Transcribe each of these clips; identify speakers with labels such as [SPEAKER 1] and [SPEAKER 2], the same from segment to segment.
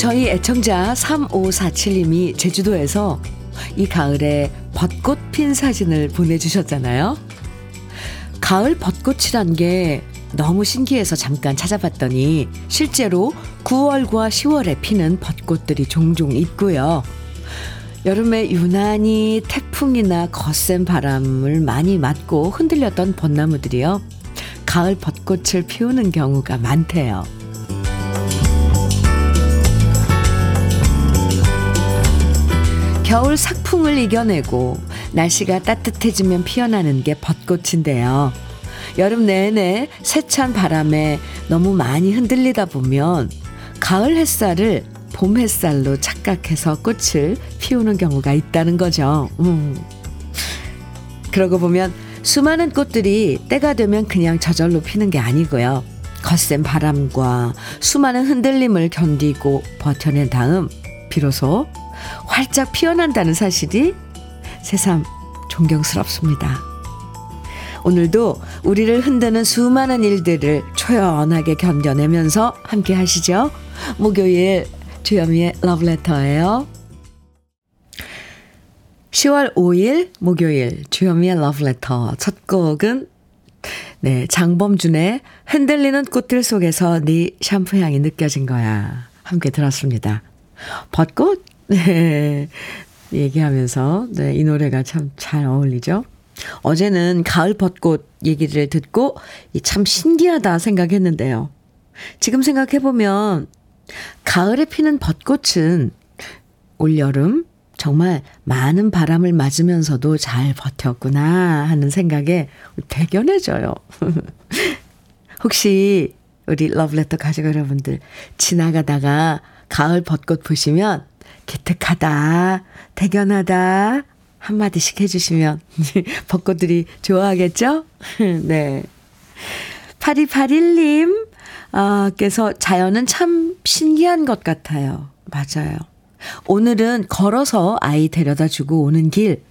[SPEAKER 1] 저희 애청자 3547님이 제주도에서 이 가을에 벚꽃 핀 사진을 보내주셨잖아요. 가을 벚꽃이란 게 너무 신기해서 잠깐 찾아봤더니 실제로 9월과 10월에 피는 벚꽃들이 종종 있고요. 여름에 유난히 태풍이나 거센 바람을 많이 맞고 흔들렸던 벚나무들이요. 가을 벚꽃을 피우는 경우가 많대요. 겨울 삭풍을 이겨내고 날씨가 따뜻해지면 피어나는 게 벚꽃인데요. 여름 내내 세찬 바람에 너무 많이 흔들리다 보면 가을 햇살을 봄 햇살로 착각해서 꽃을 피우는 경우가 있다는 거죠. 음. 그러고 보면 수많은 꽃들이 때가 되면 그냥 저절로 피는 게 아니고요. 거센 바람과 수많은 흔들림을 견디고 버텨낸 다음 비로소 활짝 피어난다는 사실이 새삼 존경스럽습니다. 오늘도 우리를 흔드는 수많은 일들을 초연하게 견뎌내면서 함께 하시죠. 목요일 주현미의 러브레터예요. 10월 5일 목요일 주현미의 러브레터 첫 곡은 네 장범준의 흔들리는 꽃들 속에서 네 샴푸 향이 느껴진 거야 함께 들었습니다. 벚꽃 네. 얘기하면서 네, 이 노래가 참 잘 어울리죠. 어제는 가을 벚꽃 얘기를 듣고 참 신기하다 생각했는데요. 지금 생각해보면 가을에 피는 벚꽃은 올여름 정말 많은 바람을 맞으면서도 잘 버텼구나 하는 생각에 대견해져요. 혹시 우리 러브레터 가족 여러분들 지나가다가 가을 벚꽃 보시면 기특하다, 대견하다, 한마디씩 해주시면 벚꽃들이 좋아하겠죠? 네. 8281님, 아, 께서 자연은 참 신기한 것 같아요. 맞아요. 오늘은 걸어서 아이 데려다 주고 오는 길,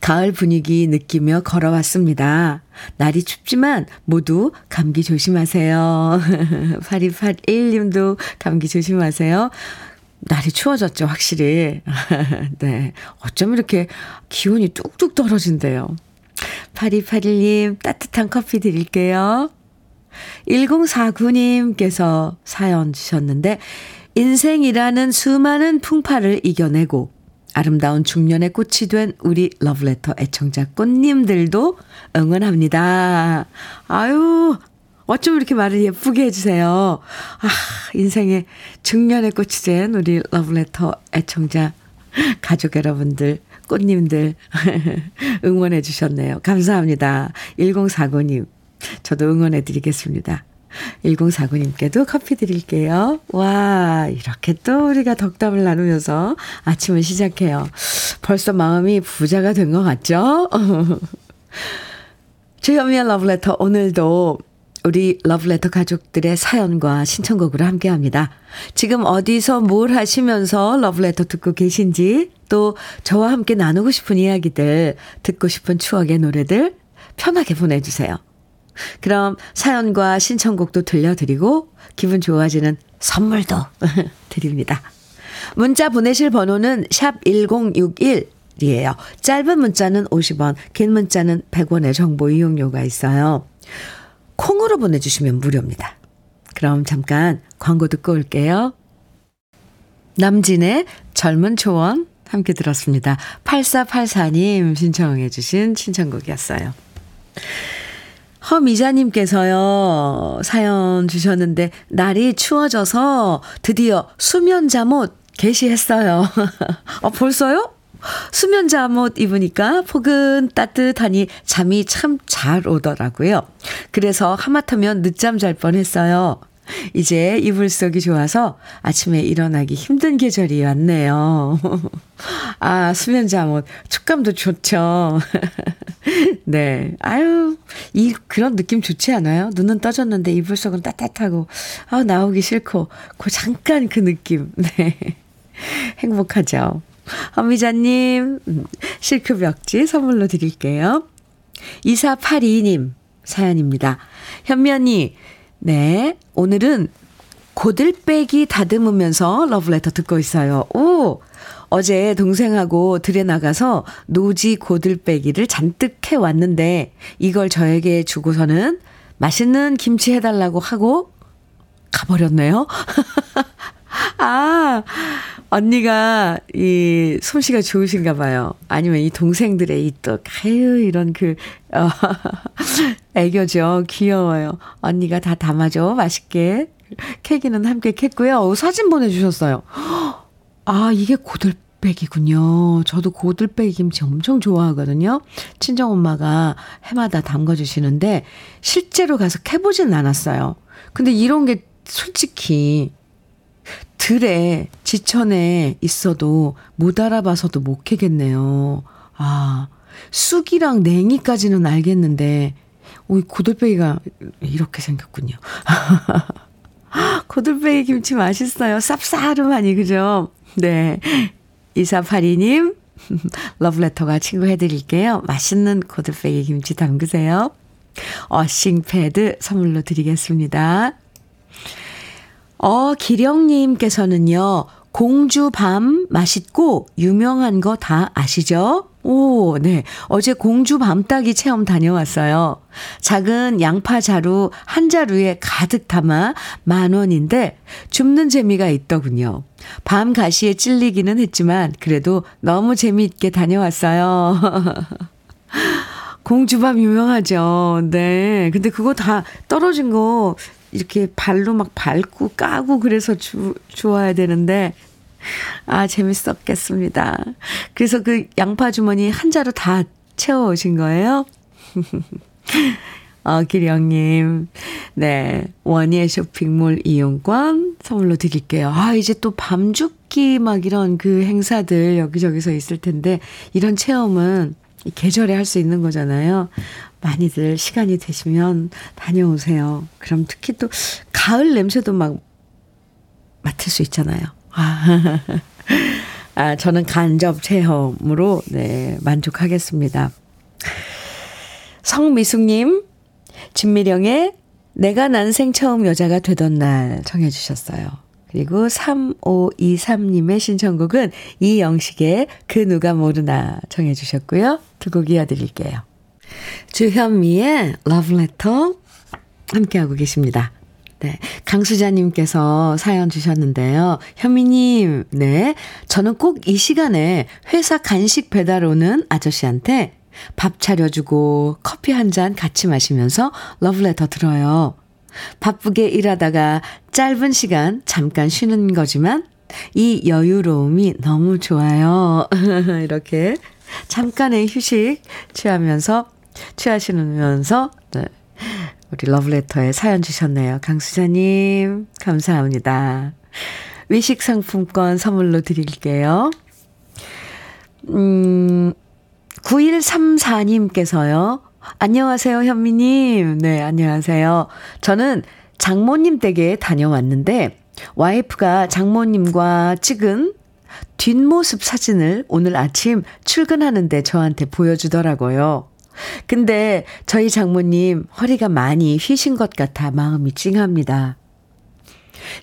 [SPEAKER 1] 가을 분위기 느끼며 걸어왔습니다. 날이 춥지만 모두 감기 조심하세요. 8281님도 감기 조심하세요. 날이 추워졌죠, 확실히. 네. 어쩜 이렇게 기온이 뚝뚝 떨어진대요. 8281님, 따뜻한 커피 드릴게요. 1049님께서 사연 주셨는데, 인생이라는 수많은 풍파를 이겨내고 아름다운 중년의 꽃이 된 우리 러브레터 애청자 꽃님들도 응원합니다. 아유, 어쩜 이렇게 말을 예쁘게 해주세요. 아, 인생의 중년의 꽃이 된 우리 러브레터 애청자 가족 여러분들, 꽃님들 응원해 주셨네요. 감사합니다. 1049님, 저도 응원해 드리겠습니다. 1049님께도 커피 드릴게요. 와, 이렇게 또 우리가 덕담을 나누면서 아침을 시작해요. 벌써 마음이 부자가 된 것 같죠? 주현미의 러브레터 오늘도 우리 러브레터 가족들의 사연과 신청곡으로 함께 합니다. 지금 어디서 뭘 하시면서 러브레터 듣고 계신지, 또 저와 함께 나누고 싶은 이야기들, 듣고 싶은 추억의 노래들 편하게 보내주세요. 그럼 사연과 신청곡도 들려드리고, 기분 좋아지는 선물도 드립니다. 문자 보내실 번호는 샵 1061이에요. 짧은 문자는 50원, 긴 문자는 100원의 정보 이용료가 있어요. 콩으로 보내주시면 무료입니다. 그럼 잠깐 광고 듣고 올게요. 남진의 젊은 초원 함께 들었습니다. 8484님 신청해 주신 신청곡이었어요. 허미자님께서요, 사연 주셨는데, 날이 추워져서 드디어 수면 잠옷 개시했어요. 어, 벌써요? 수면 잠옷 입으니까 폭은 따뜻하니 잠이 참 잘 오더라고요. 그래서 하마터면 늦잠 잘 뻔했어요. 이제 이불 속이 좋아서 아침에 일어나기 힘든 계절이 왔네요. 아, 수면 잠옷. 촉감도 좋죠. 네. 아유, 이, 그런 느낌 좋지 않아요? 눈은 떠졌는데 이불 속은 따뜻하고, 아 나오기 싫고, 그 잠깐 그 느낌. 네. 행복하죠. 허미자님, 실크 벽지 선물로 드릴게요. 2482님 사연입니다. 현면이, 네, 오늘은 고들빼기 다듬으면서 러브레터 듣고 있어요. 오! 어제 동생하고 들에 나가서 노지 고들빼기를 잔뜩 해왔는데 이걸 저에게 주고서는 맛있는 김치 해달라고 하고 가버렸네요. 아, 언니가 이 솜씨가 좋으신가 봐요. 아니면 이 동생들의 이 또, 아유, 이런 그, 어, 애교죠. 귀여워요. 언니가 다 담아줘. 맛있게. 케이크는 함께 캤고요. 어, 사진 보내주셨어요. 아, 이게 고들빼기군요. 저도 고들빼기 김치 엄청 좋아하거든요. 친정엄마가 해마다 담가주시는데, 실제로 가서 캐보진 않았어요. 근데 이런 게 솔직히 들에 지천에 있어도 못 알아봐서도 못 캐겠네요. 아, 쑥이랑 냉이까지는 알겠는데, 오, 고들빼기가 이렇게 생겼군요. 고들빼기 김치 맛있어요. 쌉싸름하니, 그죠? 네. 2482님, 러브레터가 친구 해드릴게요. 맛있는 고들빼기 김치 담그세요. 어싱 패드 선물로 드리겠습니다. 어, 기령님께서는요, 공주 밤 맛있고 유명한 거 다 아시죠? 오, 네. 어제 공주 밤 따기 체험 다녀왔어요. 작은 양파 자루 한 자루에 가득 담아 만 원인데 줍는 재미가 있더군요. 밤 가시에 찔리기는 했지만 그래도 너무 재미있게 다녀왔어요. 공주밤 유명하죠. 네. 근데 그거 다 떨어진 거 이렇게 발로 막 밟고 까고 그래서 주, 주워야 되는데, 아, 재밌었겠습니다. 그래서 그 양파 주머니 한 자루 다 채워 오신 거예요? 어, 기령님. 네. 원예 쇼핑몰 이용권 선물로 드릴게요. 아, 이제 또 밤죽기 막 이런 그 행사들 여기저기서 있을 텐데, 이런 체험은 계절에 할 수 있는 거잖아요. 많이들 시간이 되시면 다녀오세요. 그럼 특히 또 가을 냄새도 막 맡을 수 있잖아요. 아, 아 저는 간접 체험으로 네, 만족하겠습니다. 성미숙님, 진미령의 내가 난생 처음 여자가 되던 날 청해 주셨어요. 그리고 3523님의 신청곡은 이영식의 그 누가 모르나 청해 주셨고요. 두 곡 이어드릴게요. 주현미의 러브레터 함께하고 계십니다. 네. 강수자님께서 사연 주셨는데요. 현미님, 네. 저는 꼭 이 시간에 회사 간식 배달 오는 아저씨한테 밥 차려주고 커피 한 잔 같이 마시면서 러브레터 들어요. 바쁘게 일하다가 짧은 시간 잠깐 쉬는 거지만 이 여유로움이 너무 좋아요. 이렇게 잠깐의 휴식 취하면서 취하시면서 네. 우리 러브레터에 사연 주셨네요. 강수자님 감사합니다. 외식 상품권 선물로 드릴게요. 음 9134님께서요. 안녕하세요, 현미님. 네, 안녕하세요. 저는 장모님 댁에 다녀왔는데, 와이프가 장모님과 찍은 뒷모습 사진을 오늘 아침 출근하는데 저한테 보여주더라고요. 근데 저희 장모님 허리가 많이 휘신 것 같아 마음이 찡합니다.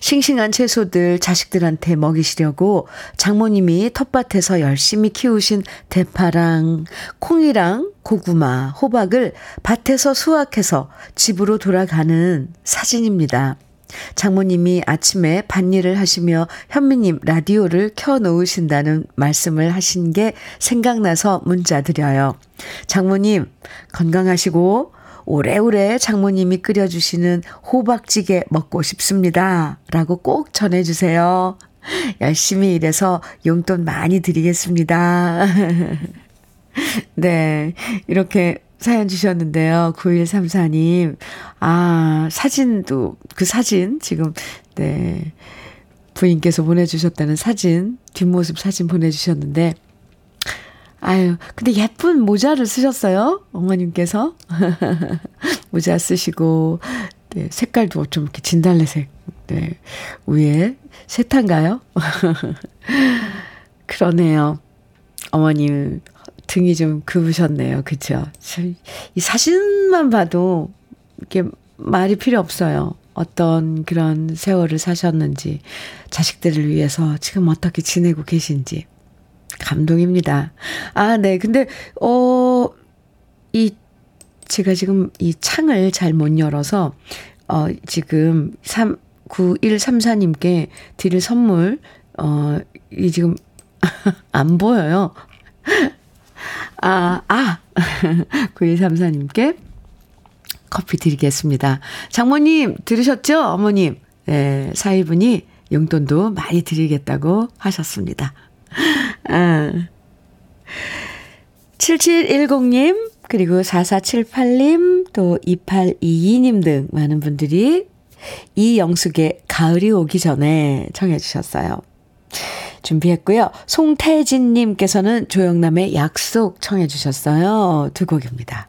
[SPEAKER 1] 싱싱한 채소들 자식들한테 먹이시려고 장모님이 텃밭에서 열심히 키우신 대파랑 콩이랑 고구마, 호박을 밭에서 수확해서 집으로 돌아가는 사진입니다. 장모님이 아침에 밭일을 하시며 현미님 라디오를 켜 놓으신다는 말씀을 하신 게 생각나서 문자 드려요. 장모님 건강하시고 오래오래 장모님이 끓여주시는 호박찌개 먹고 싶습니다. 라고 꼭 전해주세요. 열심히 일해서 용돈 많이 드리겠습니다. 네. 이렇게 사연 주셨는데요. 9134님. 아, 사진도, 그 사진, 지금, 네. 부인께서 보내주셨다는 사진, 뒷모습 사진 보내주셨는데, 아유, 근데 예쁜 모자를 쓰셨어요. 어머님께서. 모자 쓰시고, 네, 색깔도 좀 이렇게 진달래색, 네, 위에 세탄가요? 그러네요. 어머님 등이 좀 굽으셨네요. 그쵸? 이 사진만 봐도 이렇게 말이 필요 없어요. 어떤 그런 세월을 사셨는지, 자식들을 위해서 지금 어떻게 지내고 계신지. 감동입니다. 아, 네. 근데, 어, 이, 제가 지금 이 창을 잘 못 열어서, 어, 지금 3, 9134님께 드릴 선물, 어, 이 지금 안 보여요. 아, 아! 9134님께 커피 드리겠습니다. 장모님, 들으셨죠? 어머님. 네, 사위분이 용돈도 많이 드리겠다고 하셨습니다. 아. 7710님, 그리고 4478님, 또 2822님 등 많은 분들이 이영숙의 가을이 오기 전에 청해 주셨어요. 준비했고요. 송태진님께서는 조영남의 약속 청해 주셨어요. 두 곡입니다.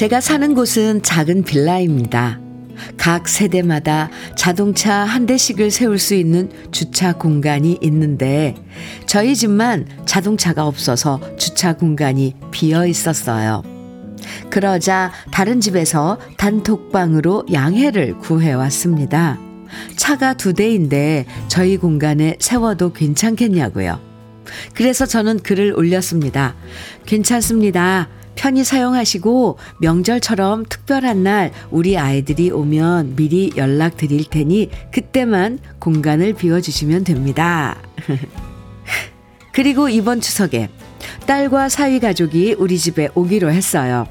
[SPEAKER 1] 제가 사는 곳은 작은 빌라입니다. 각 세대마다 자동차 한 대씩을 세울 수 있는 주차 공간이 있는데 저희 집만 자동차가 없어서 주차 공간이 비어 있었어요. 그러자 다른 집에서 단톡방으로 양해를 구해왔습니다. 차가 두 대인데 저희 공간에 세워도 괜찮겠냐고요. 그래서 저는 글을 올렸습니다. 괜찮습니다. 편히 사용하시고 명절처럼 특별한 날 우리 아이들이 오면 미리 연락 드릴 테니 그때만 공간을 비워주시면 됩니다. 그리고 이번 추석에 딸과 사위 가족이 우리 집에 오기로 했어요.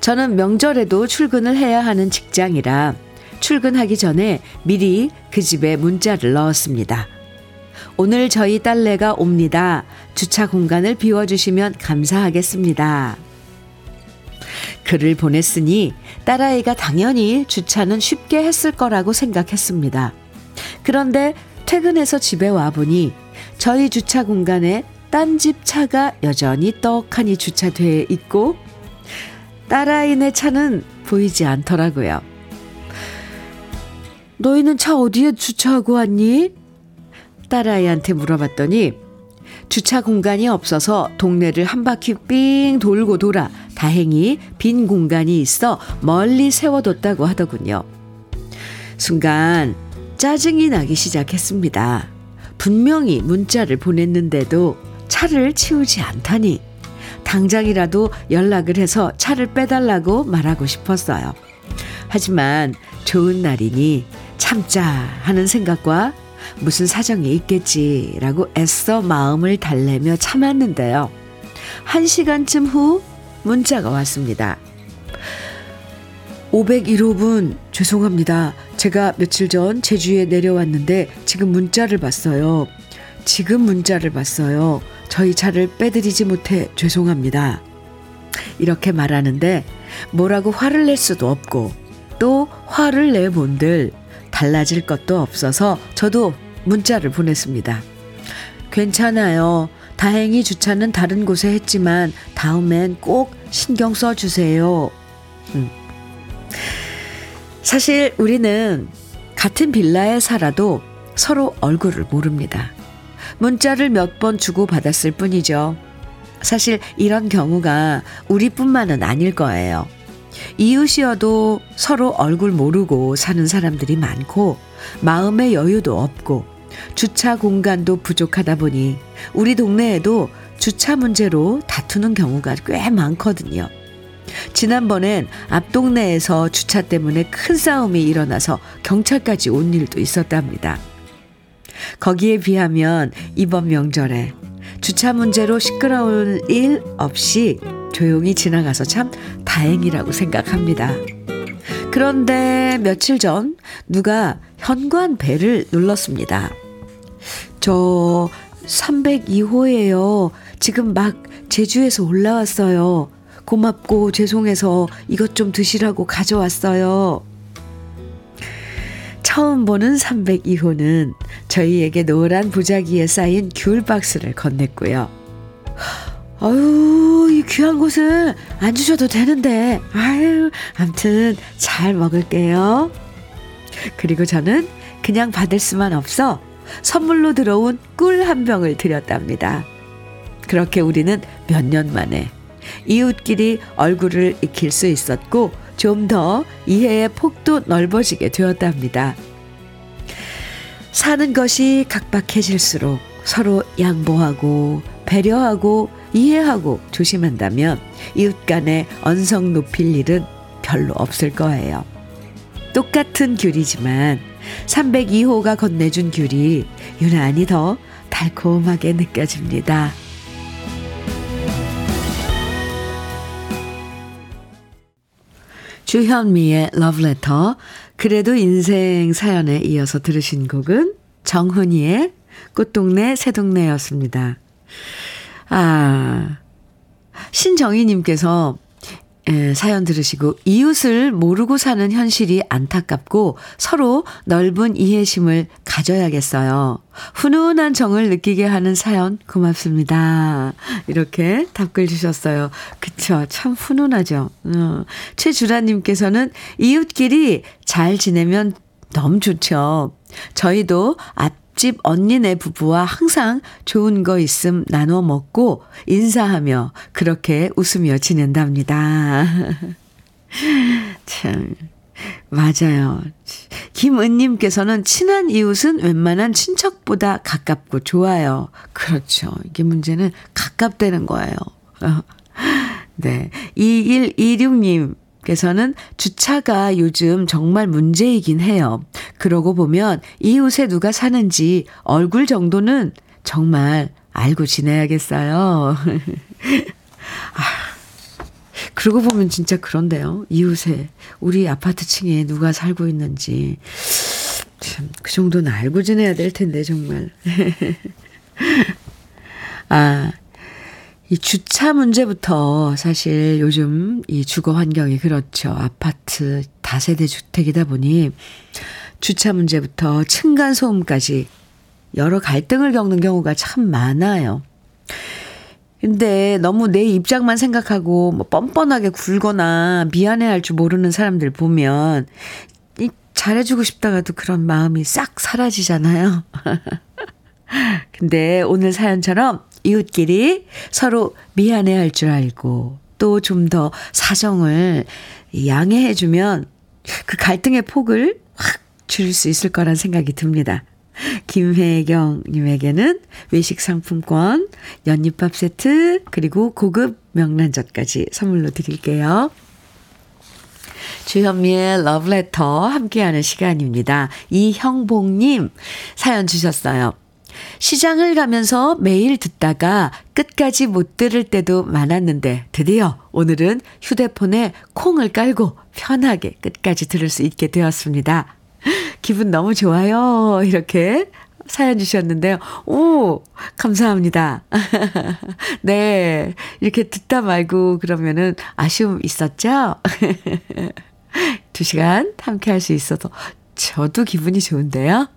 [SPEAKER 1] 저는 명절에도 출근을 해야 하는 직장이라 출근하기 전에 미리 그 집에 문자를 넣었습니다. 오늘 저희 딸내가 옵니다. 주차 공간을 비워주시면 감사하겠습니다. 글을 보냈으니 딸아이가 당연히 주차는 쉽게 했을 거라고 생각했습니다. 그런데 퇴근해서 집에 와보니 저희 주차 공간에 딴 집 차가 여전히 떡하니 주차돼 있고 딸아이네 차는 보이지 않더라고요. 너희는 차 어디에 주차하고 왔니? 딸아이한테 물어봤더니 주차 공간이 없어서 동네를 한 바퀴 삥 돌고 돌아 다행히 빈 공간이 있어 멀리 세워뒀다고 하더군요. 순간 짜증이 나기 시작했습니다. 분명히 문자를 보냈는데도 차를 치우지 않다니 당장이라도 연락을 해서 차를 빼달라고 말하고 싶었어요. 하지만 좋은 날이니 참자 하는 생각과 무슨 사정이 있겠지라고 애써 마음을 달래며 참았는데요. 한 시간쯤 후 문자가 왔습니다. 501호 분 죄송합니다. 제가 며칠 전 제주에 내려왔는데 지금 문자를 봤어요. 지금 문자를 봤어요. 저희 차를 빼드리지 못해 죄송합니다. 이렇게 말하는데 뭐라고 화를 낼 수도 없고 또 화를 내본들 달라질 것도 없어서 저도 문자를 보냈습니다. 괜찮아요. 다행히 주차는 다른 곳에 했지만 다음엔 꼭 신경 써 주세요. 음. 사실 우리는 같은 빌라에 살아도 서로 얼굴을 모릅니다. 문자를 몇 번 주고 받았을 뿐이죠. 사실 이런 경우가 우리뿐만은 아닐 거예요. 이웃이어도 서로 얼굴 모르고 사는 사람들이 많고 마음의 여유도 없고 주차 공간도 부족하다 보니 우리 동네에도 주차 문제로 다투는 경우가 꽤 많거든요. 지난번엔 앞 동네에서 주차 때문에 큰 싸움이 일어나서 경찰까지 온 일도 있었답니다. 거기에 비하면 이번 명절에 주차 문제로 시끄러울 일 없이 조용히 지나가서 참 다행이라고 생각합니다. 그런데 며칠 전 누가 현관 벨을 눌렀습니다. 저 302호예요. 지금 막 제주에서 올라왔어요. 고맙고 죄송해서 이것 좀 드시라고 가져왔어요. 처음 보는 302호는 저희에게 노란 부자기에 쌓인 귤 박스를 건넸고요. 아유, 이 귀한 곳을 안 주셔도 되는데. 아유, 암튼 잘 먹을게요. 그리고 저는 그냥 받을 수만 없어 선물로 들어온 꿀 한 병을 드렸답니다. 그렇게 우리는 몇 년 만에 이웃끼리 얼굴을 익힐 수 있었고 좀 더 이해의 폭도 넓어지게 되었답니다. 사는 것이 각박해질수록 서로 양보하고 배려하고 이해하고 조심한다면 이웃 간의 언성 높일 일은 별로 없을 거예요. 똑같은 귤이지만 302호가 건네준 귤이 유난히 더 달콤하게 느껴집니다. 주현미의 러브레터 그래도 인생 사연에 이어서 들으신 곡은 정훈이의 꽃동네 새동네였습니다. 아 신정희님께서 예, 사연 들으시고 이웃을 모르고 사는 현실이 안타깝고 서로 넓은 이해심을 가져야겠어요. 훈훈한 정을 느끼게 하는 사연 고맙습니다. 이렇게 답글 주셨어요. 그쵸. 참 훈훈하죠. 어. 최주라님께서는 이웃끼리 잘 지내면 너무 좋죠. 저희도 앞 옆집 언니네 부부와 항상 좋은 거 있음 나눠 먹고 인사하며 그렇게 웃으며 지낸답니다. 참, 맞아요. 김은님께서는 친한 이웃은 웬만한 친척보다 가깝고 좋아요. 그렇죠. 이게 문제는 가깝다는 거예요. 네. 2126님, 께서는 주차가 요즘 정말 문제이긴 해요. 그러고 보면 이웃에 누가 사는지 얼굴 정도는 정말 알고 지내야겠어요. 아, 그러고 보면 진짜 그런데요. 이웃에 우리 아파트 층에 누가 살고 있는지 참 그 정도는 알고 지내야 될 텐데 정말. 아, 이 주차 문제부터 사실 요즘 이 주거 환경이 그렇죠. 아파트 다세대 주택이다 보니 주차 문제부터 층간 소음까지 여러 갈등을 겪는 경우가 참 많아요. 근데 너무 내 입장만 생각하고 뭐 뻔뻔하게 굴거나 미안해 할 줄 모르는 사람들 보면 이 잘해주고 싶다가도 그런 마음이 싹 사라지잖아요. 근데 오늘 사연처럼 이웃끼리 서로 미안해 할 줄 알고 또 좀 더 사정을 양해해 주면 그 갈등의 폭을 확 줄일 수 있을 거란 생각이 듭니다. 김혜경님에게는 외식 상품권, 연잎밥 세트, 그리고 고급 명란젓까지 선물로 드릴게요. 주현미의 러브레터 함께하는 시간입니다. 이형복님 사연 주셨어요. 시장을 가면서 매일 듣다가 끝까지 못 들을 때도 많았는데 드디어 오늘은 휴대폰에 콩을 깔고 편하게 끝까지 들을 수 있게 되었습니다. 기분 너무 좋아요. 이렇게 사연 주셨는데요. 오, 감사합니다. 네. 이렇게 듣다 말고 그러면은 아쉬움 있었죠? 두 시간 함께 할 수 있어서 저도 기분이 좋은데요.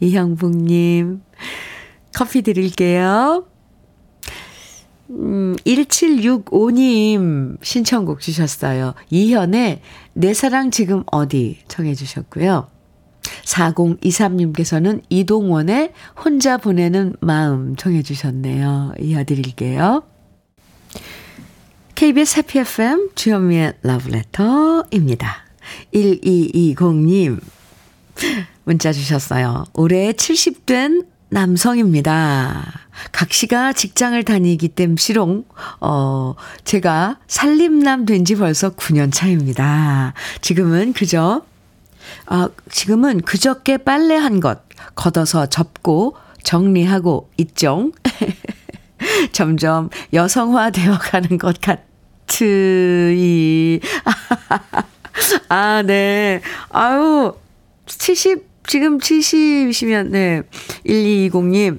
[SPEAKER 1] 이형복님, 커피 드릴게요. 음, 1765님 신청곡 주셨어요. 이현의 내 사랑 지금 어디 청해 주셨고요. 4023님께서는 이동원의 혼자 보내는 마음 청해 주셨네요. 이어드릴게요. KBS 해피 FM 주현미의 러브레터입니다. 1220님 문자 주셨어요. 올해 70된 남성입니다. 각 씨가 직장을 다니기 땜시롱, 어, 제가 살림남 된 지 벌써 9년 차입니다. 지금은 그저, 아, 지금은 그저께 빨래 한 것 걷어서 접고 정리하고 있죠. 점점 여성화 되어 가는 것 같으이. 아, 네. 아유, 70, 지금 70이시면, 네. 1220님,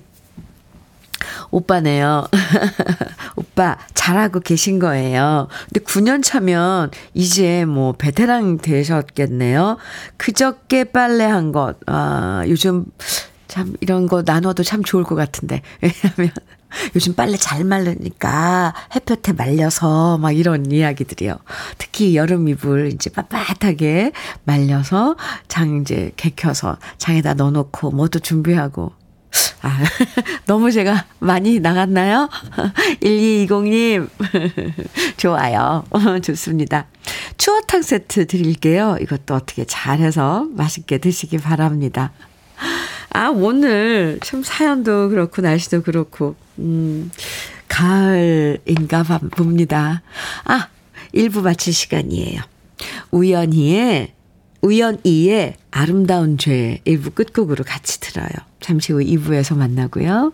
[SPEAKER 1] 오빠네요. 오빠, 잘하고 계신 거예요. 근데 9년 차면 이제 뭐 베테랑 되셨겠네요. 그저께 빨래한 것, 아, 요즘 참 이런 거 나눠도 참 좋을 것 같은데. 왜냐면 요즘 빨래 잘 말르니까 햇볕에 말려서 막 이런 이야기들이요. 특히 여름 이불 이제 빳빳하게 말려서 장 이제 개켜서 장에다 넣어놓고 뭐도 준비하고. 아, 너무 제가 많이 나갔나요? 1220님. 좋아요. 좋습니다. 추어탕 세트 드릴게요. 이것도 어떻게 잘해서 맛있게 드시기 바랍니다. 아, 오늘 참 사연도 그렇고 날씨도 그렇고, 음, 가을인가 봅니다. 아, 1부 마칠 시간이에요. 우연히의, 우연이의 아름다운 죄 1부 끝곡으로 같이 들어요. 잠시 후 2부에서 만나고요.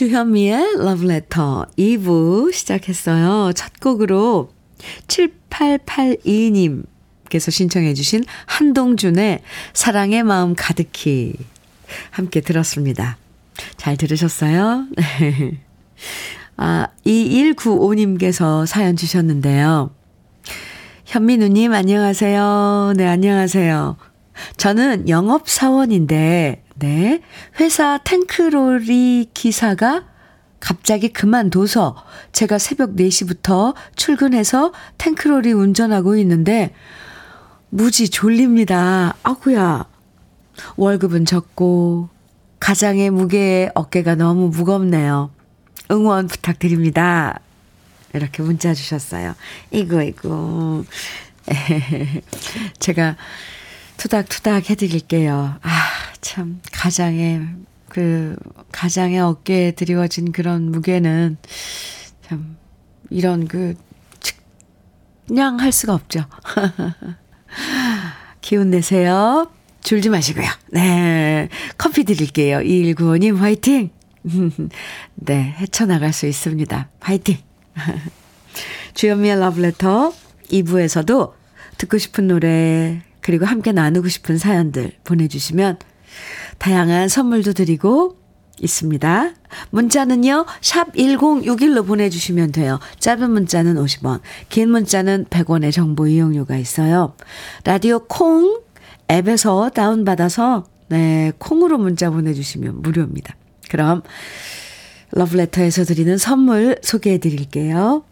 [SPEAKER 1] 주현미의 Letter 2부 시작했어요. 첫 곡으로 7882님께서 신청해 주신 한동준의 사랑의 마음 가득히 함께 들었습니다. 잘 들으셨어요? 아, 2195님께서 사연 주셨는데요. 현민우님, 안녕하세요. 네, 안녕하세요. 저는 영업사원인데, 네, 회사 탱크로리 기사가 갑자기 그만둬서 제가 새벽 4시부터 출근해서 탱크로리 운전하고 있는데, 무지 졸립니다. 아구야. 월급은 적고, 가장의 무게에 어깨가 너무 무겁네요. 응원 부탁드립니다. 이렇게 문자 주셨어요. 이거, 이거. 제가 투닥투닥 해드릴게요. 아, 참, 가장의, 그, 가장의 어깨에 드리워진 그런 무게는 참, 이런 그, 그냥 할 수가 없죠. 기운 내세요. 줄지 마시고요. 네. 커피 드릴게요. 2195님 화이팅! 네. 헤쳐나갈 수 있습니다. 화이팅! 주현미의 러브레터 2부에서도 듣고 싶은 노래 그리고 함께 나누고 싶은 사연들 보내주시면 다양한 선물도 드리고 있습니다. 문자는요, 샵 1061로 보내주시면 돼요. 짧은 문자는 50원, 긴 문자는 100원의 정보 이용료가 있어요. 라디오 콩 앱에서 다운받아서, 네, 콩으로 문자 보내주시면 무료입니다. 그럼 러브레터에서 드리는 선물 소개해 드릴게요.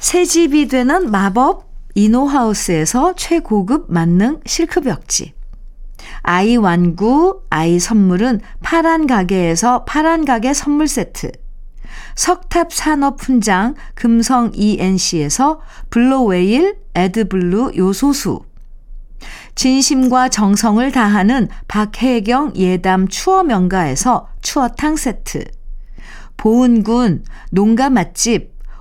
[SPEAKER 1] 새 집이 되는 마법 이노하우스에서 최고급 만능 실크벽지. 아이 완구, 아이 선물은 파란 가게에서 파란 가게 선물 세트. 석탑 산업 훈장 금성 ENC에서 블로웨일 에드블루 요소수. 진심과 정성을 다하는 박혜경 예담 추어 명가에서 추어탕 세트. 보은군 농가 맛집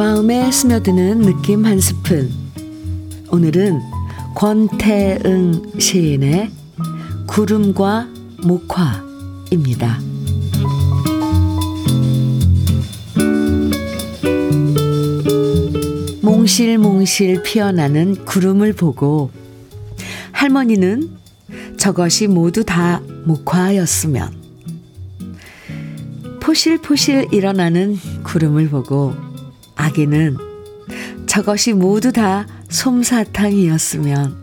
[SPEAKER 1] 마음에 스며드는 느낌 한 스푼. 오늘은 권태응 시인의 구름과 목화입니다. 몽실몽실 피어나는 구름을 보고 할머니는 저것이 모두 다 목화였으면 포실포실 일어나는 구름을 보고 아기는 저것이 모두 다 솜사탕이었으면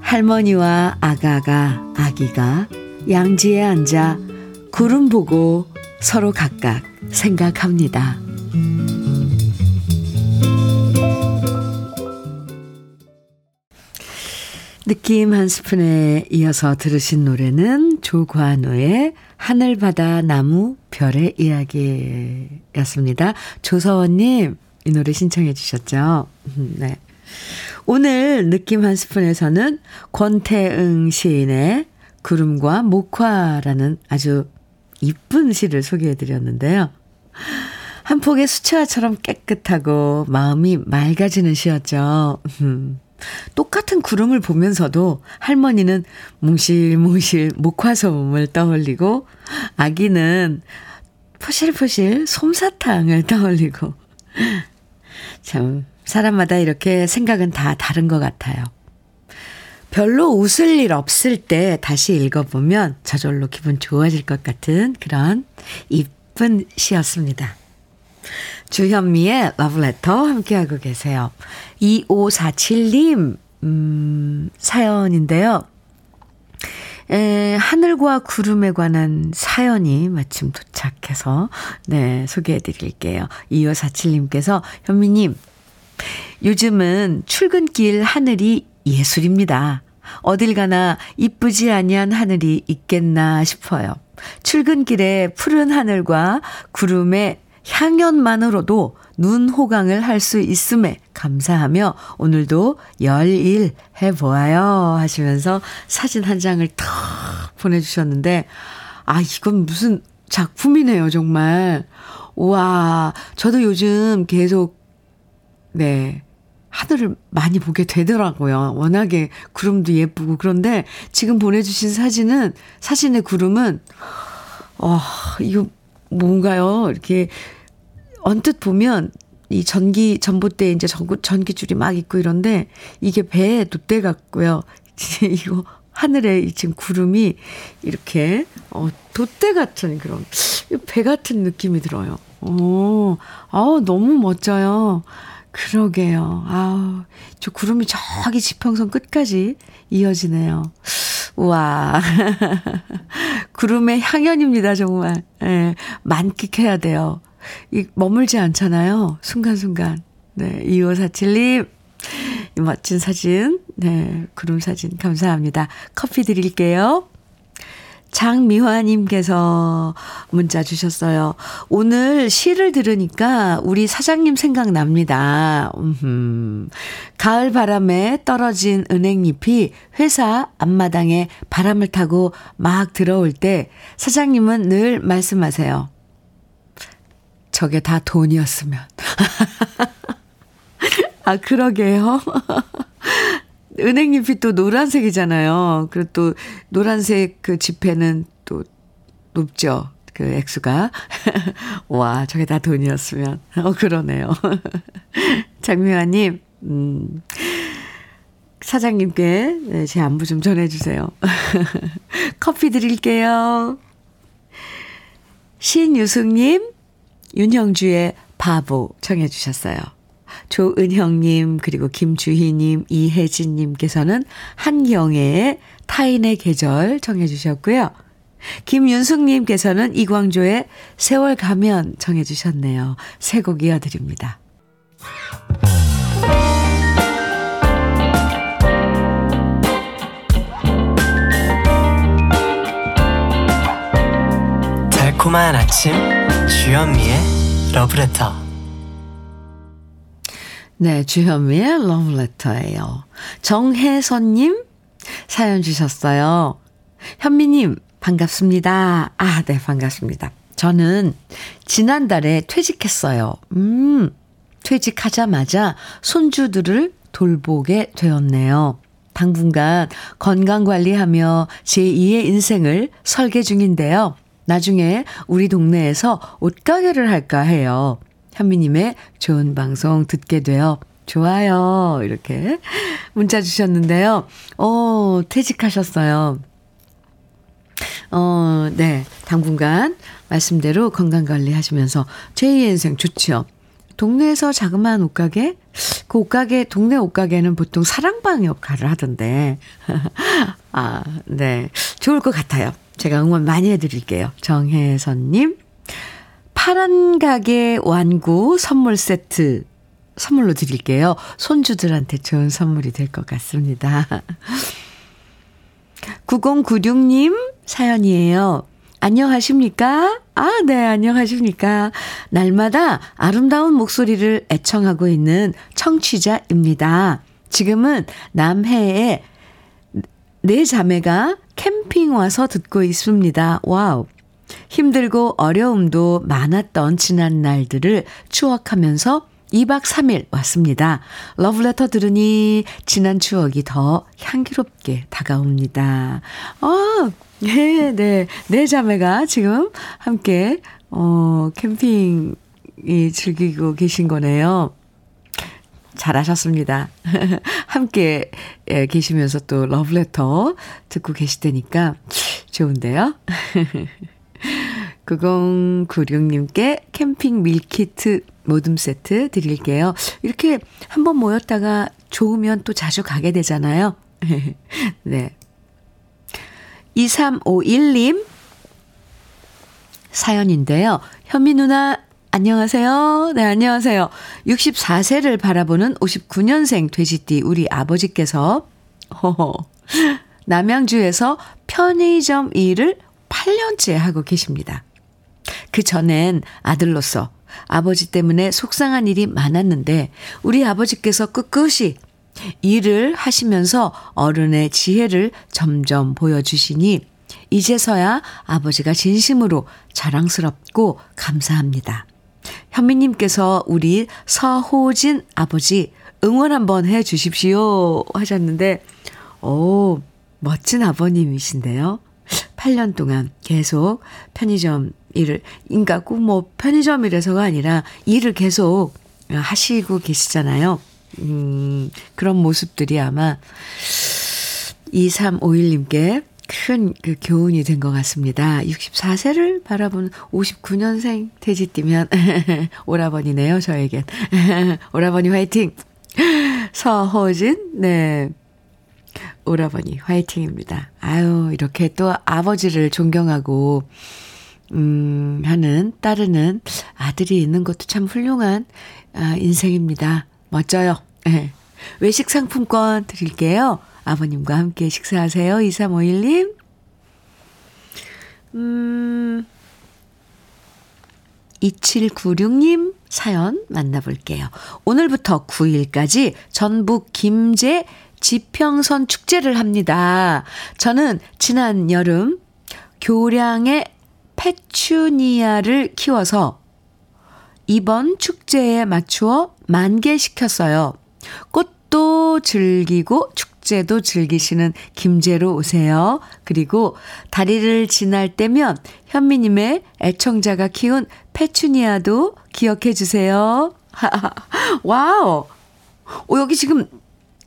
[SPEAKER 1] 할머니와 아가가 아기가 양지에 앉아 구름 보고 서로 각각 생각합니다. 느낌 한 스푼에 이어서 들으신 노래는 조관우의 하늘바다 나무 별의 이야기였습니다. 조서원님 이 노래 신청해 주셨죠. 음, 네. 오늘 느낌 한 스푼에서는 권태응 시인의 구름과 목화라는 아주 이쁜 시를 소개해 드렸는데요. 한 폭의 수채화처럼 깨끗하고 마음이 맑아지는 시였죠. 음. 똑같은 구름을 보면서도 할머니는 뭉실뭉실 목화소음을 떠올리고 아기는 포실포실 솜사탕을 떠올리고 참 사람마다 이렇게 생각은 다 다른 것 같아요. 별로 웃을 일 없을 때 다시 읽어보면 저절로 기분 좋아질 것 같은 그런 이쁜 시였습니다. 주현미의 러브레터 함께하고 계세요. 2547님, 음, 사연인데요. 에, 하늘과 구름에 관한 사연이 마침 도착해서, 네, 소개해 드릴게요. 2547님께서, 현미님, 요즘은 출근길 하늘이 예술입니다. 어딜 가나 이쁘지 아니한 하늘이 있겠나 싶어요. 출근길에 푸른 하늘과 구름의 향연만으로도 눈 호강을 할 수 있음에 감사하며 오늘도 열일 해보아요 하시면서 사진 한 장을 탁 보내주셨는데 아 이건 무슨 작품이네요 정말. 우와 저도 요즘 계속 네 하늘을 많이 보게 되더라고요. 워낙에 구름도 예쁘고 그런데 지금 보내주신 사진은 사진의 구름은 어 이거 뭔가요? 이렇게 언뜻 보면 이 전기 전봇대에 이제 전구, 전기줄이 막 있고 이런데 이게 배에 돛대 같고요. 이거 하늘에 지금 구름이 이렇게 어 돛대 같은 그런 배 같은 느낌이 들어요. 어, 아 너무 멋져요. 그러게요. 아, 저 구름이 저기 지평선 끝까지 이어지네요. 우와. 구름의 향연입니다, 정말. 예, 만끽해야 돼요. 이 머물지 않잖아요. 순간순간. 네, 2547님. 이 멋진 사진, 네, 구름 사진 감사합니다. 커피 드릴게요. 장미화님께서 문자 주셨어요. 오늘 시를 들으니까 우리 사장님 생각납니다. 음흠. 가을 바람에 떨어진 은행잎이 회사 앞마당에 바람을 타고 막 들어올 때 사장님은 늘 말씀하세요. 저게 다 돈이었으면. 아, 그러게요. 은행잎이 또 노란색이잖아요. 그리고 또 노란색 그 지폐는 또 높죠. 그 액수가. 와, 저게 다 돈이었으면. 어, 그러네요. 장미화님, 음, 사장님께 네, 제 안부 좀 전해주세요. 커피 드릴게요. 신유숙님, 윤형주의 바보 청해 주셨어요. 조은형님, 그리고 김주희님, 이혜진님께서는 한경애의 타인의 계절 청해 주셨고요. 김윤숙님께서는 이광조의 세월 가면 청해 주셨네요. 새 곡 이어드립니다.
[SPEAKER 2] 달콤한 아침 주현미의 러브레터
[SPEAKER 1] 네, 주현미의 러브레터예요. 정혜선님 사연 주셨어요. 현미님 반갑습니다. 아, 네, 반갑습니다. 저는 지난달에 퇴직했어요. 음, 퇴직하자마자 손주들을 돌보게 되었네요. 당분간 건강 관리하며 제2의 인생을 설계 중인데요. 나중에 우리 동네에서 옷가게를 할까 해요. 현미님의 좋은 방송 듣게 되어 좋아요. 이렇게 문자 주셨는데요. 어, 퇴직하셨어요. 어, 네. 당분간 말씀대로 건강 관리 하시면서 제2의 인생 좋지요. 동네에서 자그마한 옷가게? 그 옷가게, 동네 옷가게는 보통 사랑방 역할을 하던데. 아, 네. 좋을 것 같아요. 제가 응원 많이 해드릴게요. 정혜선님. 파란 가게 완구 선물 세트 선물로 드릴게요. 손주들한테 좋은 선물이 될 것 같습니다. 9096님 사연이에요. 안녕하십니까? 아, 네, 안녕하십니까? 날마다 아름다운 목소리를 애청하고 있는 청취자입니다. 지금은 남해에 네 자매가 캠핑 와서 듣고 있습니다. Wow. 힘들고 어려움도 많았던 지난 날들을 추억하면서 2박 3일 왔습니다. 러브레터 들으니 지난 추억이 더 향기롭게 다가옵니다. 어, 네, 네. 네 자매가 지금 함께, 어, 캠핑이 즐기고 계신 거네요. 잘하셨습니다. 함께 예, 계시면서 또 러브레터 듣고 계시다니까 좋은데요? 9096님께 캠핑 밀키트 모둠 세트 드릴게요. 이렇게 한번 모였다가 좋으면 또 자주 가게 되잖아요. 네. 2351님 사연인데요. 현미 누나 안녕하세요. 네, 안녕하세요. 64세를 바라보는 59년생 돼지띠 우리 아버지께서 허허, 남양주에서 편의점 일을 8년째 하고 계십니다. 그 전엔 아들로서 아버지 때문에 속상한 일이 많았는데 우리 아버지께서 꿋꿋이 일을 하시면서 어른의 지혜를 점점 보여주시니 이제서야 아버지가 진심으로 자랑스럽고 감사합니다. 현미님께서 우리 서호진 아버지 응원 한번 해 주십시오 하셨는데, 오, 멋진 아버님이신데요. 8년 동안 계속 편의점 일을, 그러니까 꼭 뭐 편의점 일에서가 아니라 일을 계속 하시고 계시잖아요. 음, 그런 모습들이 아마 2351님께 큰 그 교훈이 된 것 같습니다. 64세를 바라보는 59년생 돼지띠면 오라버니네요, 저에겐. 오라버니 화이팅! 서호진, 네. 오라버니 화이팅입니다. 아유, 이렇게 또 아버지를 존경하고, 음, 하는, 따르는 아들이 있는 것도 참 훌륭한 아, 인생입니다. 멋져요. 네. 외식 상품권 드릴게요. 아버님과 함께 식사하세요. 2351님. 음, 2796님 사연 만나볼게요. 오늘부터 9일까지 전북 김제 지평선 축제를 합니다. 저는 지난 여름 교량의 페추니아를 키워서 이번 축제에 맞추어 만개시켰어요. 꽃도 즐기고 축 축제도 즐기시는 김제로 오세요. 그리고 다리를 지날 때면 현미님의 애청자가 키운 페추니아도 기억해 주세요. Wow! 오, 여기 지금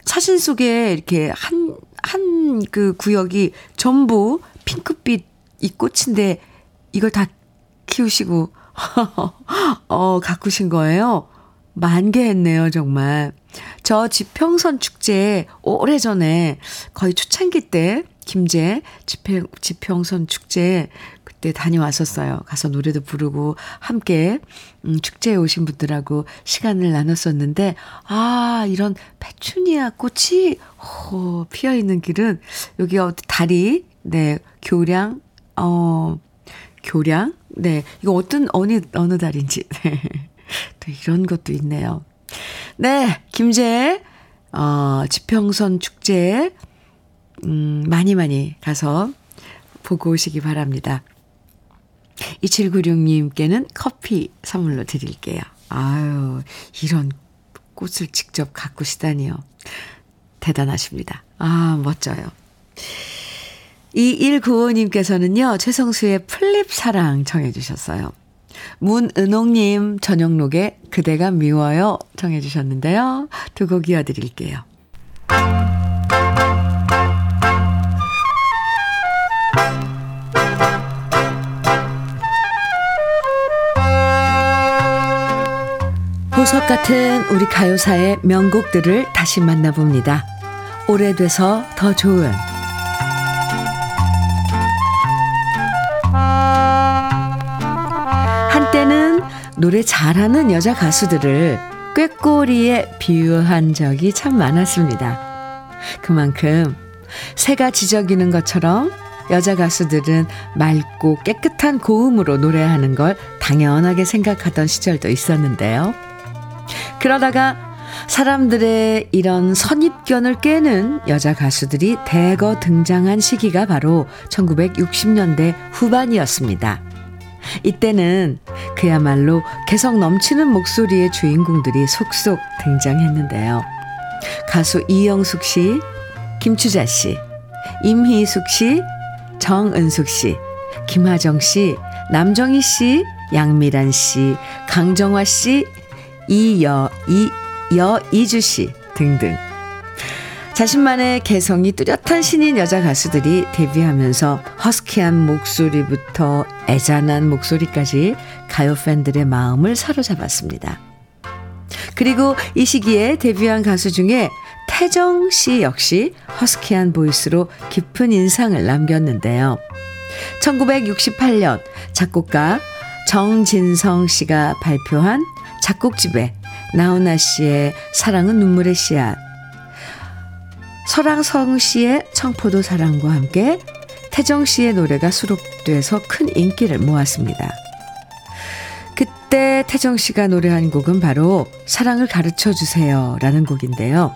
[SPEAKER 1] 사진 속에 이렇게 한, 한 그 구역이 전부 핑크빛 이 꽃인데 이걸 다 키우시고, 어, 가꾸신 거예요. 만개했네요, 정말. 저 지평선 축제 오래전에 거의 초창기 때 김제 지평, 지평선 축제 그때 다녀왔었어요. 가서 노래도 부르고 함께 음, 축제에 오신 분들하고 시간을 나눴었는데 아 이런 페추니아 꽃이 호, 피어 있는 길은 여기 어디 다리 네 교량 어 교량 네 이거 어떤 어느 어느 달인지 네. 또 이런 것도 있네요. 네, 김제 어 지평선 축제 음 많이 많이 가서 보고 오시기 바랍니다. 2796님께는 커피 선물로 드릴게요. 아유, 이런 꽃을 직접 가꾸시다니요. 대단하십니다. 아, 멋져요. 2195님께서는요, 최성수의 풀잎 사랑 청해주셨어요. 문은옥님 저녁록에 그대가 미워요 청해주셨는데요. 두 곡 이어드릴게요. 보석 같은 우리 가요사의 명곡들을 다시 만나봅니다. 오래돼서 더 좋은 노래 잘하는 여자 가수들을 꾀꼬리에 비유한 적이 참 많았습니다. 그만큼 새가 지저귀는 것처럼 여자 가수들은 맑고 깨끗한 고음으로 노래하는 걸 당연하게 생각하던 시절도 있었는데요. 그러다가 사람들의 이런 선입견을 깨는 여자 가수들이 대거 등장한 시기가 바로 1960년대 후반이었습니다. 이때는 그야말로 개성 넘치는 목소리의 주인공들이 속속 등장했는데요. 가수 이영숙 씨, 김추자 씨, 임희숙 씨, 정은숙 씨, 김하정 씨, 남정희 씨, 양미란 씨, 강정화 씨, 이여, 이, 여 이주 씨 등등. 자신만의 개성이 뚜렷한 신인 여자 가수들이 데뷔하면서 허스키한 목소리부터 애잔한 목소리까지 가요 팬들의 마음을 사로잡았습니다. 그리고 이 시기에 데뷔한 가수 중에 태정 씨 역시 허스키한 보이스로 깊은 인상을 남겼는데요. 1968년 작곡가 정진성 씨가 발표한 작곡집에 나훈아 씨의 사랑은 눈물의 씨앗, 설랑성 씨의 청포도 사랑과 함께 태정 씨의 노래가 수록돼서 큰 인기를 모았습니다. 그때 태정 씨가 노래한 곡은 바로 사랑을 가르쳐 주세요 라는 곡인데요.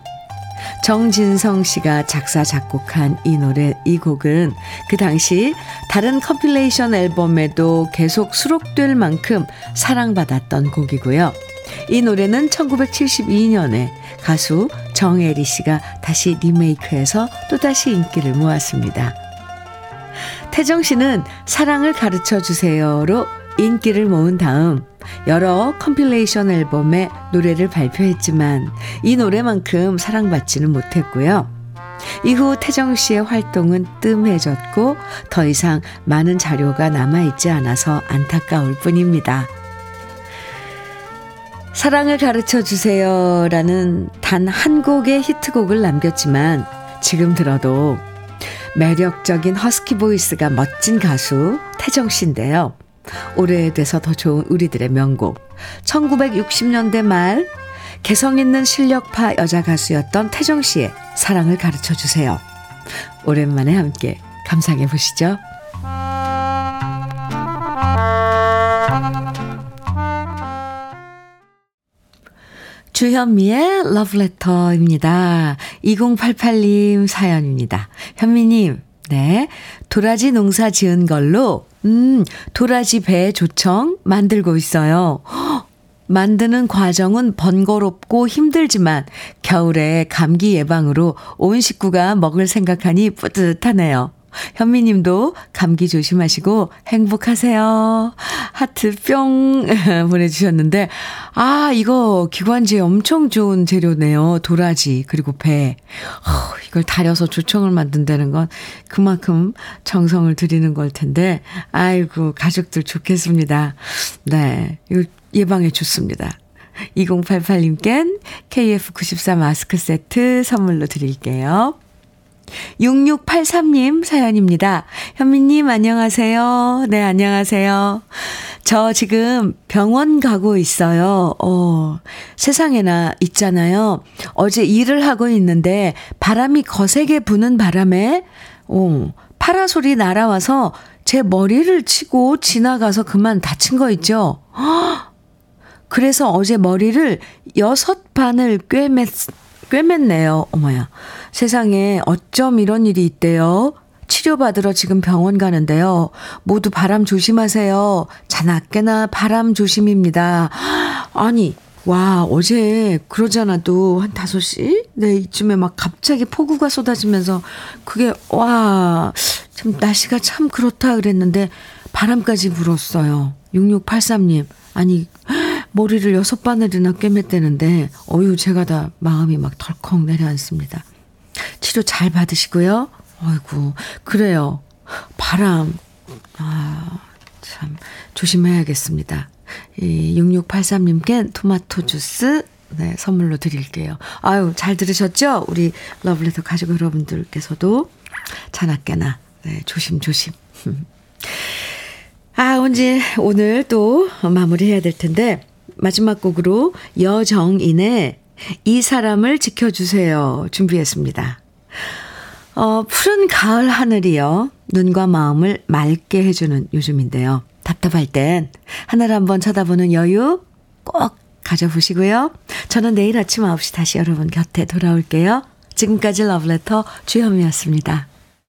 [SPEAKER 1] 정진성 씨가 작사, 작곡한 이 노래, 이 곡은 그 당시 다른 compilation 앨범에도 계속 수록될 만큼 사랑받았던 곡이고요. 이 노래는 1972년에 가수 정혜리 씨가 다시 리메이크해서 또다시 인기를 모았습니다. 태정 씨는 사랑을 가르쳐 주세요로 인기를 모은 다음 여러 compilation 앨범에 노래를 발표했지만 이 노래만큼 사랑받지는 못했고요. 이후 태정 씨의 활동은 뜸해졌고 더 이상 많은 자료가 남아있지 않아서 안타까울 뿐입니다. 사랑을 가르쳐 주세요라는 단 한 곡의 히트곡을 남겼지만 지금 들어도 매력적인 허스키 보이스가 멋진 가수 태정 씨인데요. 오래돼서 더 좋은 우리들의 명곡. 1960년대 말 개성 있는 실력파 여자 가수였던 태정 씨의 사랑을 가르쳐 주세요. 오랜만에 함께 감상해 보시죠. 주현미의 러브레터입니다. 2088님 사연입니다. 현미님, 네. 도라지 농사 지은 걸로, 음, 도라지 배 조청 만들고 있어요. 만드는 과정은 번거롭고 힘들지만 겨울에 감기 예방으로 온 식구가 먹을 생각하니 뿌듯하네요. 현미님도 감기 조심하시고 행복하세요. 하트 뿅 보내주셨는데, 아, 이거 기관지에 엄청 좋은 재료네요. 도라지, 그리고 배. 어, 이걸 달여서 조청을 만든다는 건 그만큼 정성을 들이는 걸 텐데, 아이고, 가족들 좋겠습니다. 네. 이거 예방에 좋습니다. 2088님껜 KF94 마스크 세트 선물로 드릴게요. 6683님 사연입니다. 현미님, 안녕하세요. 네, 안녕하세요. 저 지금 병원 가고 있어요. 어, 세상에나 있잖아요. 어제 일을 하고 있는데 바람이 거세게 부는 바람에, 어, 파라솔이 날아와서 제 머리를 치고 지나가서 그만 다친 거 있죠? 그래서 어제 머리를 여섯 반을 꿰맸, 꿰맸네요. 어머야. 세상에 어쩜 이런 일이 있대요. 치료받으러 지금 병원 가는데요. 모두 바람 조심하세요. 자나깨나 바람 조심입니다. 아니, 와, 어제 그러지 않아도 한 5시? 네, 이쯤에 막 갑자기 폭우가 쏟아지면서 그게, 와, 참, 날씨가 참 그렇다 그랬는데 바람까지 불었어요. 6683님. 아니, 머리를 여섯 바늘이나 꿰맸대는데, 어유, 제가 다 마음이 막 덜컥 내려앉습니다. 치료 잘 받으시고요. 아이고, 그래요. 바람. 아, 참, 조심해야겠습니다. 이 6683님께 토마토 주스, 네, 선물로 드릴게요. 아유, 잘 들으셨죠? 우리 러블레터 가족 여러분들께서도 자나깨나, 네, 조심조심. 아, 언제, 오늘 또 마무리해야 될 텐데, 마지막 곡으로 여정인의 이 사람을 지켜주세요. 준비했습니다. 어, 푸른 가을 하늘이요. 눈과 마음을 맑게 해주는 요즘인데요. 답답할 땐 하늘 한번 쳐다보는 여유 꼭 가져보시고요. 저는 내일 아침 9시 다시 여러분 곁에 돌아올게요. 지금까지 러브레터 주현미였습니다.